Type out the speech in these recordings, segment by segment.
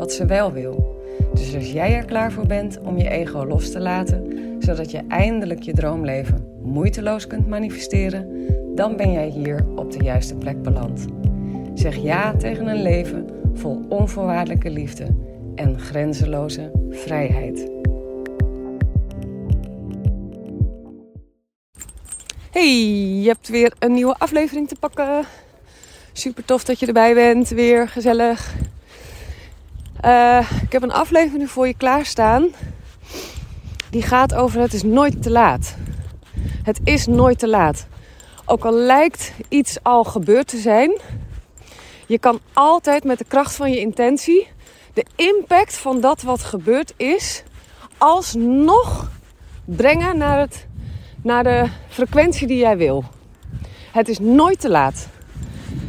wat ze wel wil. Dus als jij er klaar voor bent om je ego los te laten, zodat je eindelijk je droomleven moeiteloos kunt manifesteren, dan ben jij hier op de juiste plek beland. Zeg ja tegen een leven vol onvoorwaardelijke liefde en grenzeloze vrijheid. Hey, je hebt weer een nieuwe aflevering te pakken. Super tof dat je erbij bent, weer gezellig. Uh, ik heb een aflevering voor je klaarstaan. Die gaat over het is nooit te laat. Het is nooit te laat. Ook al lijkt iets al gebeurd te zijn, je kan altijd met de kracht van je intentie de impact van dat wat gebeurd is, alsnog brengen naar, het, naar de frequentie die jij wil. Het is nooit te laat.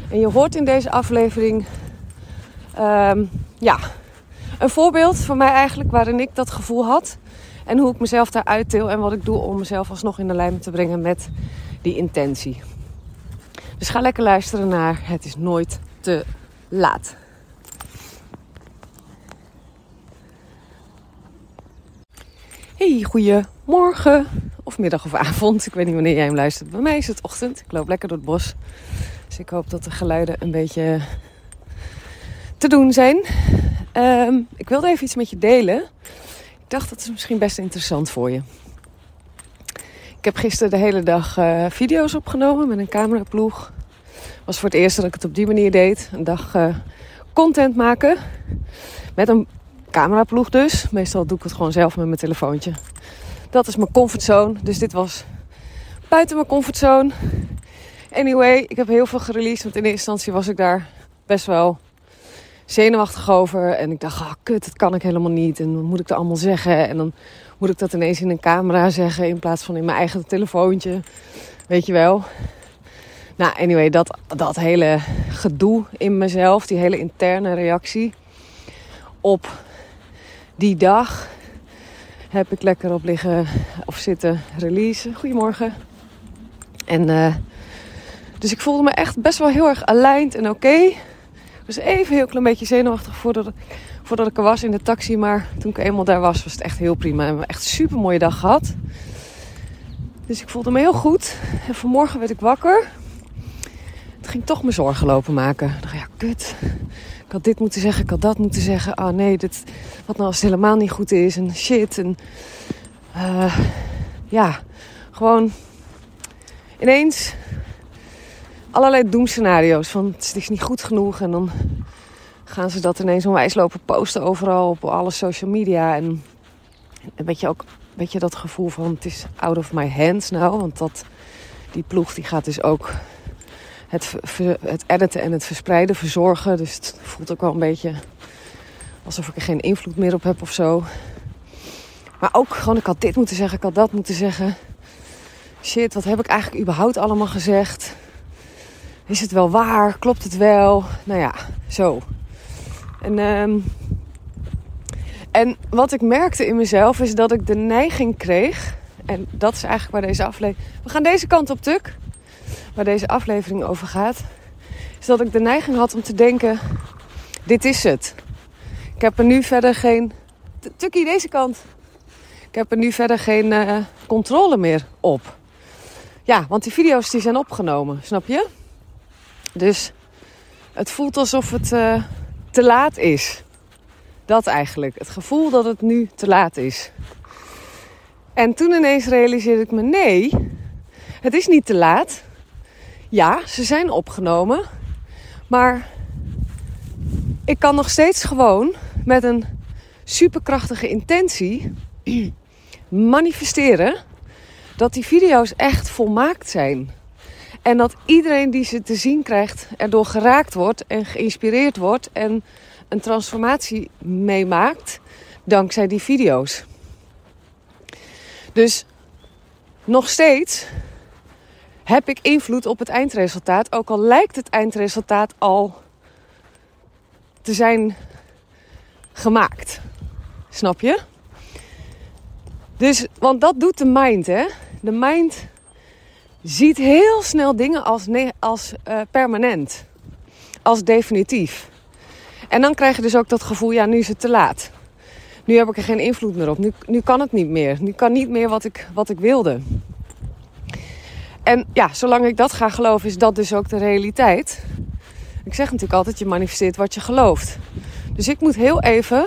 En je hoort in deze aflevering um, ja, een voorbeeld van mij eigenlijk waarin ik dat gevoel had. En hoe ik mezelf daar uitdeel en wat ik doe om mezelf alsnog in de lijn te brengen met die intentie. Dus ga lekker luisteren naar Het is nooit te laat. Hey, goedemorgen of middag of avond. Ik weet niet wanneer jij hem luistert. Bij mij is het ochtend. Ik loop lekker door het bos. Dus ik hoop dat de geluiden een beetje te doen zijn. Um, ik wilde even iets met je delen. Ik dacht dat is misschien best interessant voor je. Ik heb gisteren de hele dag uh, video's opgenomen met een cameraploeg. Was voor het eerst dat ik het op die manier deed. Een dag uh, content maken. Met een cameraploeg dus. Meestal doe ik het gewoon zelf met mijn telefoontje. Dat is mijn comfortzone. Dus dit was buiten mijn comfortzone. Anyway, ik heb heel veel gereleased. Want in eerste instantie was ik daar best wel zenuwachtig over. En ik dacht, ah, kut, dat kan ik helemaal niet. En dan moet ik dat allemaal zeggen. En dan moet ik dat ineens in een camera zeggen in plaats van in mijn eigen telefoontje. Weet je wel. Nou, anyway, dat, dat hele gedoe in mezelf, die hele interne reactie op die dag heb ik lekker op liggen of zitten release. Goedemorgen. En uh, dus ik voelde me echt best wel heel erg aligned en oké. Dus even heel klein beetje zenuwachtig voordat, voordat ik er was in de taxi. Maar toen ik eenmaal daar was, was het echt heel prima. En we echt een super mooie dag gehad. Dus ik voelde me heel goed. En vanmorgen werd ik wakker. Het ging toch mijn zorgen lopen maken. Ik dacht, ja, kut. Ik had dit moeten zeggen, ik had dat moeten zeggen. Oh nee, dit, wat nou als het helemaal niet goed is. En shit. En uh, ja, gewoon ineens allerlei doemscenario's. Van het is niet goed genoeg. En dan gaan ze dat ineens onwijs lopen posten overal op alle social media. En een beetje ook een beetje dat gevoel van het is out of my hands nou. Want dat, die ploeg die gaat dus ook het, het editen en het verspreiden, verzorgen. Dus het voelt ook wel een beetje alsof ik er geen invloed meer op heb of zo. Maar ook gewoon, ik had dit moeten zeggen, ik had dat moeten zeggen. Shit, wat heb ik eigenlijk überhaupt allemaal gezegd? Is het wel waar? Klopt het wel? Nou ja, zo. En, um, en wat ik merkte in mezelf is dat ik de neiging kreeg. En dat is eigenlijk waar deze aflevering. We gaan deze kant op, Tuk. Waar deze aflevering over gaat. Is dat ik de neiging had om te denken: dit is het. Ik heb er nu verder geen. Tukkie, deze kant. Ik heb er nu verder geen uh, controle meer op. Ja, want die video's die zijn opgenomen, snap je? Dus het voelt alsof het uh, te laat is. Dat eigenlijk. Het gevoel dat het nu te laat is. En toen ineens realiseerde ik me: nee, het is niet te laat. Ja, ze zijn opgenomen. Maar ik kan nog steeds gewoon met een superkrachtige intentie manifesteren dat die video's echt volmaakt zijn. En dat iedereen die ze te zien krijgt erdoor geraakt wordt en geïnspireerd wordt en een transformatie meemaakt dankzij die video's. Dus nog steeds heb ik invloed op het eindresultaat, ook al lijkt het eindresultaat al te zijn gemaakt. Snap je? Dus, want dat doet de mind, hè? De mind ziet heel snel dingen als, als uh, permanent, als definitief. En dan krijg je dus ook dat gevoel, ja, nu is het te laat. Nu heb ik er geen invloed meer op. Nu, nu kan het niet meer. Nu kan niet meer wat ik, wat ik wilde. En ja, zolang ik dat ga geloven, is dat dus ook de realiteit. Ik zeg natuurlijk altijd, je manifesteert wat je gelooft. Dus ik moet heel even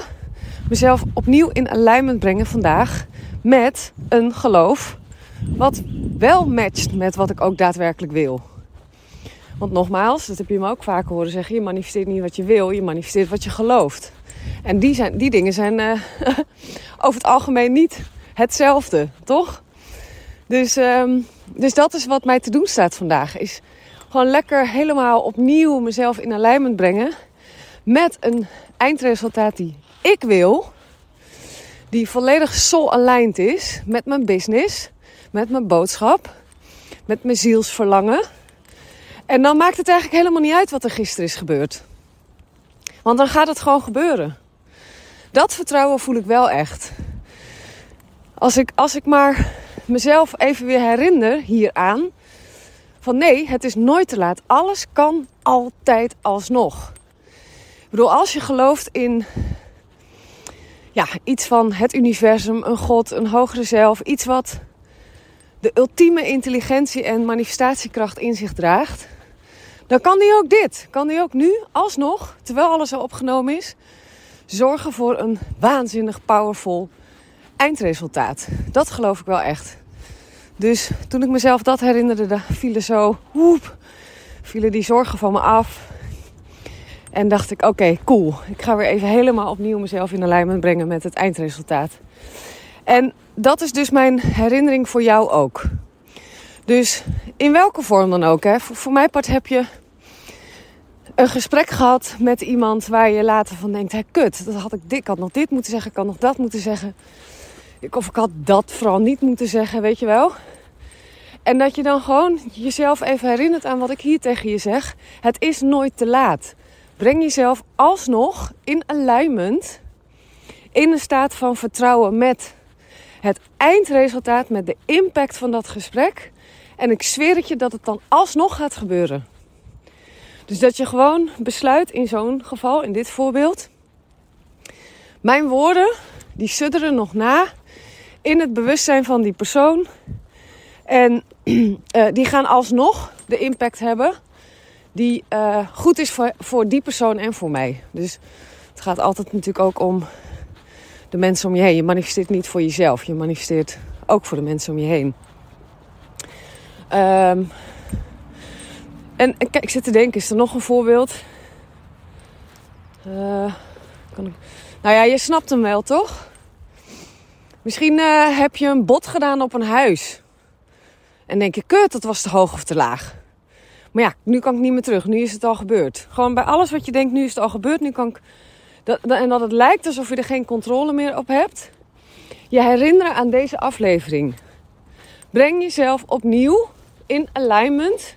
mezelf opnieuw in alignment brengen vandaag met een geloof wat wel matcht met wat ik ook daadwerkelijk wil. Want nogmaals, dat heb je me ook vaker horen zeggen: je manifesteert niet wat je wil, je manifesteert wat je gelooft. En die, zijn, die dingen zijn uh, over het algemeen niet hetzelfde, toch? Dus, um, dus dat is wat mij te doen staat vandaag. Is gewoon lekker helemaal opnieuw mezelf in alignment brengen met een eindresultaat die ik wil. Die volledig soul-aligned is met mijn business, met mijn boodschap, met mijn zielsverlangen. En dan maakt het eigenlijk helemaal niet uit wat er gisteren is gebeurd. Want dan gaat het gewoon gebeuren. Dat vertrouwen voel ik wel echt. Als ik, als ik maar mezelf even weer herinner hieraan. Van nee, het is nooit te laat. Alles kan altijd alsnog. Ik bedoel, als je gelooft in ja, iets van het universum, een God, een hogere zelf, iets wat de ultieme intelligentie en manifestatiekracht in zich draagt, dan kan die ook dit. Kan die ook nu, alsnog, terwijl alles al opgenomen is, zorgen voor een waanzinnig powerful eindresultaat. Dat geloof ik wel echt. Dus toen ik mezelf dat herinnerde, vielen zo, woep, vielen die zorgen van me af. En dacht ik, oké, cool. Ik ga weer even helemaal opnieuw mezelf in alignment brengen met het eindresultaat. En dat is dus mijn herinnering voor jou ook. Dus in welke vorm dan ook. Hè. Voor, voor mijn part heb je een gesprek gehad met iemand waar je later van denkt: hé, kut, dat had ik, dit, ik had nog dit moeten zeggen, ik had nog dat moeten zeggen. Of ik had dat vooral niet moeten zeggen, weet je wel. En dat je dan gewoon jezelf even herinnert aan wat ik hier tegen je zeg. Het is nooit te laat. Breng jezelf alsnog in alignment. In een staat van vertrouwen met het eindresultaat, met de impact van dat gesprek. En ik zweer het je dat het dan alsnog gaat gebeuren. Dus dat je gewoon besluit in zo'n geval, in dit voorbeeld. Mijn woorden, die sudderen nog na in het bewustzijn van die persoon. En uh, die gaan alsnog de impact hebben die uh, goed is voor, voor die persoon en voor mij. Dus het gaat altijd natuurlijk ook om de mensen om je heen. Je manifesteert niet voor jezelf, je manifesteert ook voor de mensen om je heen. Um, en, kijk, ik zit te denken, is er nog een voorbeeld? Uh, kan ik... Nou ja, je snapt hem wel, toch? Misschien uh, heb je een bod gedaan op een huis. En denk je, kut, dat was te hoog of te laag. Maar ja, nu kan ik niet meer terug. Nu is het al gebeurd. Gewoon bij alles wat je denkt, nu is het al gebeurd. Nu kan ik... Dat, en dat het lijkt alsof je er geen controle meer op hebt. Je herinneren aan deze aflevering. Breng jezelf opnieuw in alignment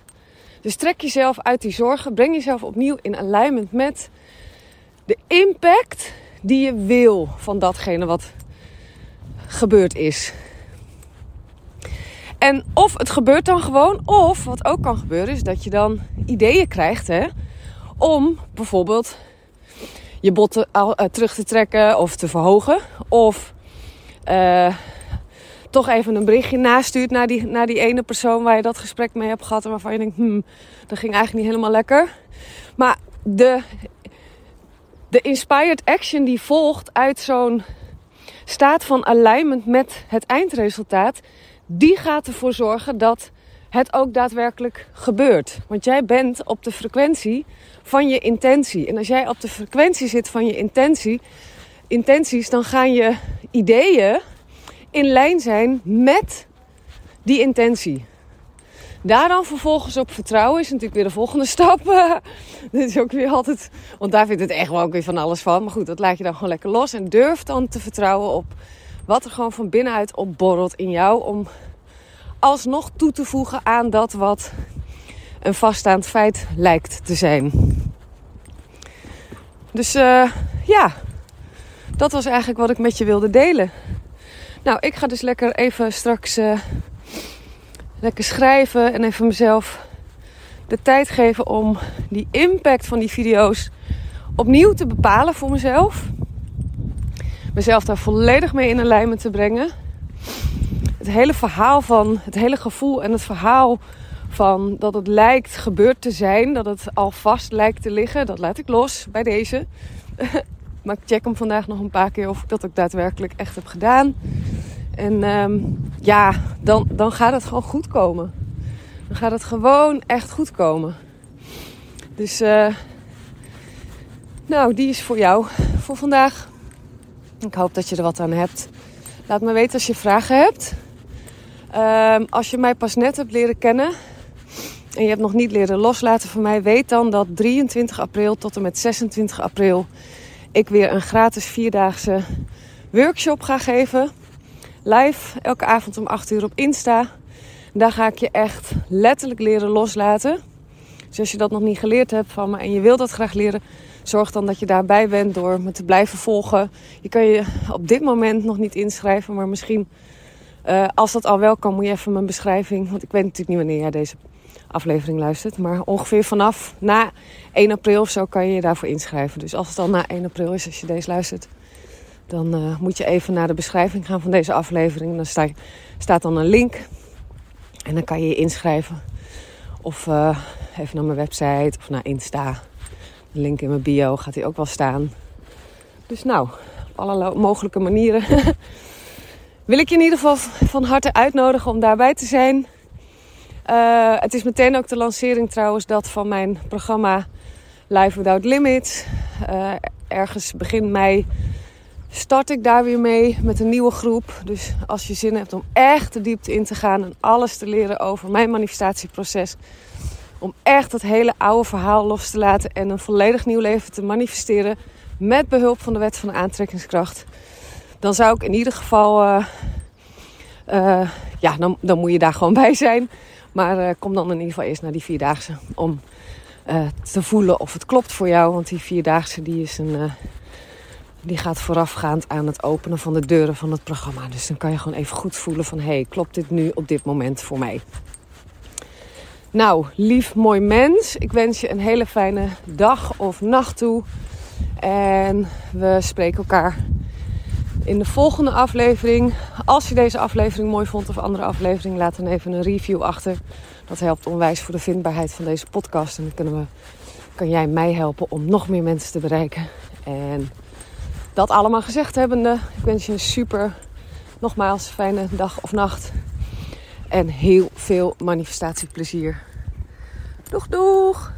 dus trek jezelf uit die zorgen. Breng jezelf opnieuw in alignment met de impact die je wil van datgene wat gebeurd is. En of het gebeurt dan gewoon, of wat ook kan gebeuren, is dat je dan ideeën krijgt hè, om bijvoorbeeld je botten uh, terug te trekken of te verhogen. Of uh, toch even een berichtje nastuurt naar die, naar die ene persoon waar je dat gesprek mee hebt gehad. En waarvan je denkt, hmm, dat ging eigenlijk niet helemaal lekker. Maar de, de inspired action die volgt uit zo'n staat van alignment met het eindresultaat, die gaat ervoor zorgen dat het ook daadwerkelijk gebeurt. Want jij bent op de frequentie van je intentie. En als jij op de frequentie zit van je intentie, intenties, dan gaan je ideeën in lijn zijn met die intentie. Daar dan vervolgens op vertrouwen is natuurlijk weer de volgende stap. Dit is ook weer altijd. Want daar vindt het echt wel ook weer van alles van. Maar goed, dat laat je dan gewoon lekker los. En durf dan te vertrouwen op wat er gewoon van binnenuit opborrelt in jou. Om alsnog toe te voegen aan dat wat een vaststaand feit lijkt te zijn. Dus uh, ja, dat was eigenlijk wat ik met je wilde delen. Nou, ik ga dus lekker even straks uh, lekker schrijven en even mezelf de tijd geven om die impact van die video's opnieuw te bepalen voor mezelf. Mezelf daar volledig mee in alignment te brengen. Het hele verhaal van, het hele gevoel en het verhaal van dat het lijkt gebeurd te zijn, dat het al vast lijkt te liggen, dat laat ik los bij deze. maar ik check hem vandaag nog een paar keer of ik dat ook daadwerkelijk echt heb gedaan. En um, ja, dan, dan gaat het gewoon goed komen. Dan gaat het gewoon echt goed komen. Dus, uh, nou, die is voor jou voor vandaag. Ik hoop dat je er wat aan hebt. Laat me weten als je vragen hebt. Um, als je mij pas net hebt leren kennen en je hebt nog niet leren loslaten van mij, weet dan dat 23 april tot en met 26 april ik weer een gratis vierdaagse workshop ga geven live elke avond om 8 uur op Insta. Daar ga ik je echt letterlijk leren loslaten. Dus als je dat nog niet geleerd hebt van me en je wilt dat graag leren, zorg dan dat je daarbij bent door me te blijven volgen. Je kan je op dit moment nog niet inschrijven, maar misschien uh, als dat al wel kan, moet je even mijn beschrijving. Want ik weet natuurlijk niet wanneer jij deze aflevering luistert. Maar ongeveer vanaf na 1 april of zo kan je je daarvoor inschrijven. Dus als het al na 1 april is, als je deze luistert, dan uh, moet je even naar de beschrijving gaan van deze aflevering. Dan sta, staat dan een link. En dan kan je je inschrijven. Of uh, even naar mijn website of naar Insta. De link in mijn bio gaat hier ook wel staan. Dus nou, op alle mogelijke manieren wil ik je in ieder geval van harte uitnodigen om daarbij te zijn. Uh, het is meteen ook de lancering trouwens dat van mijn programma Live Without Limits. Uh, ergens begin mei start ik daar weer mee met een nieuwe groep. Dus als je zin hebt om echt de diepte in te gaan en alles te leren over mijn manifestatieproces. Om echt het hele oude verhaal los te laten en een volledig nieuw leven te manifesteren met behulp van de wet van de aantrekkingskracht. Dan zou ik in ieder geval, uh, ja, dan, dan moet je daar gewoon bij zijn. Maar uh, kom dan in ieder geval eerst naar die vierdaagse om te voelen of het klopt voor jou. Want die vierdaagse die is een die gaat voorafgaand aan het openen van de deuren van het programma. Dus dan kan je gewoon even goed voelen van... hey, klopt dit nu op dit moment voor mij? Nou, lief mooi mens. Ik wens je een hele fijne dag of nacht toe. En we spreken elkaar in de volgende aflevering. Als je deze aflevering mooi vond of andere aflevering, laat dan even een review achter. Dat helpt onwijs voor de vindbaarheid van deze podcast. En dan kunnen we, kan jij mij helpen om nog meer mensen te bereiken. En dat allemaal gezegd hebbende, ik wens je een super, nogmaals, fijne dag of nacht. En heel veel manifestatieplezier. Doeg, doeg!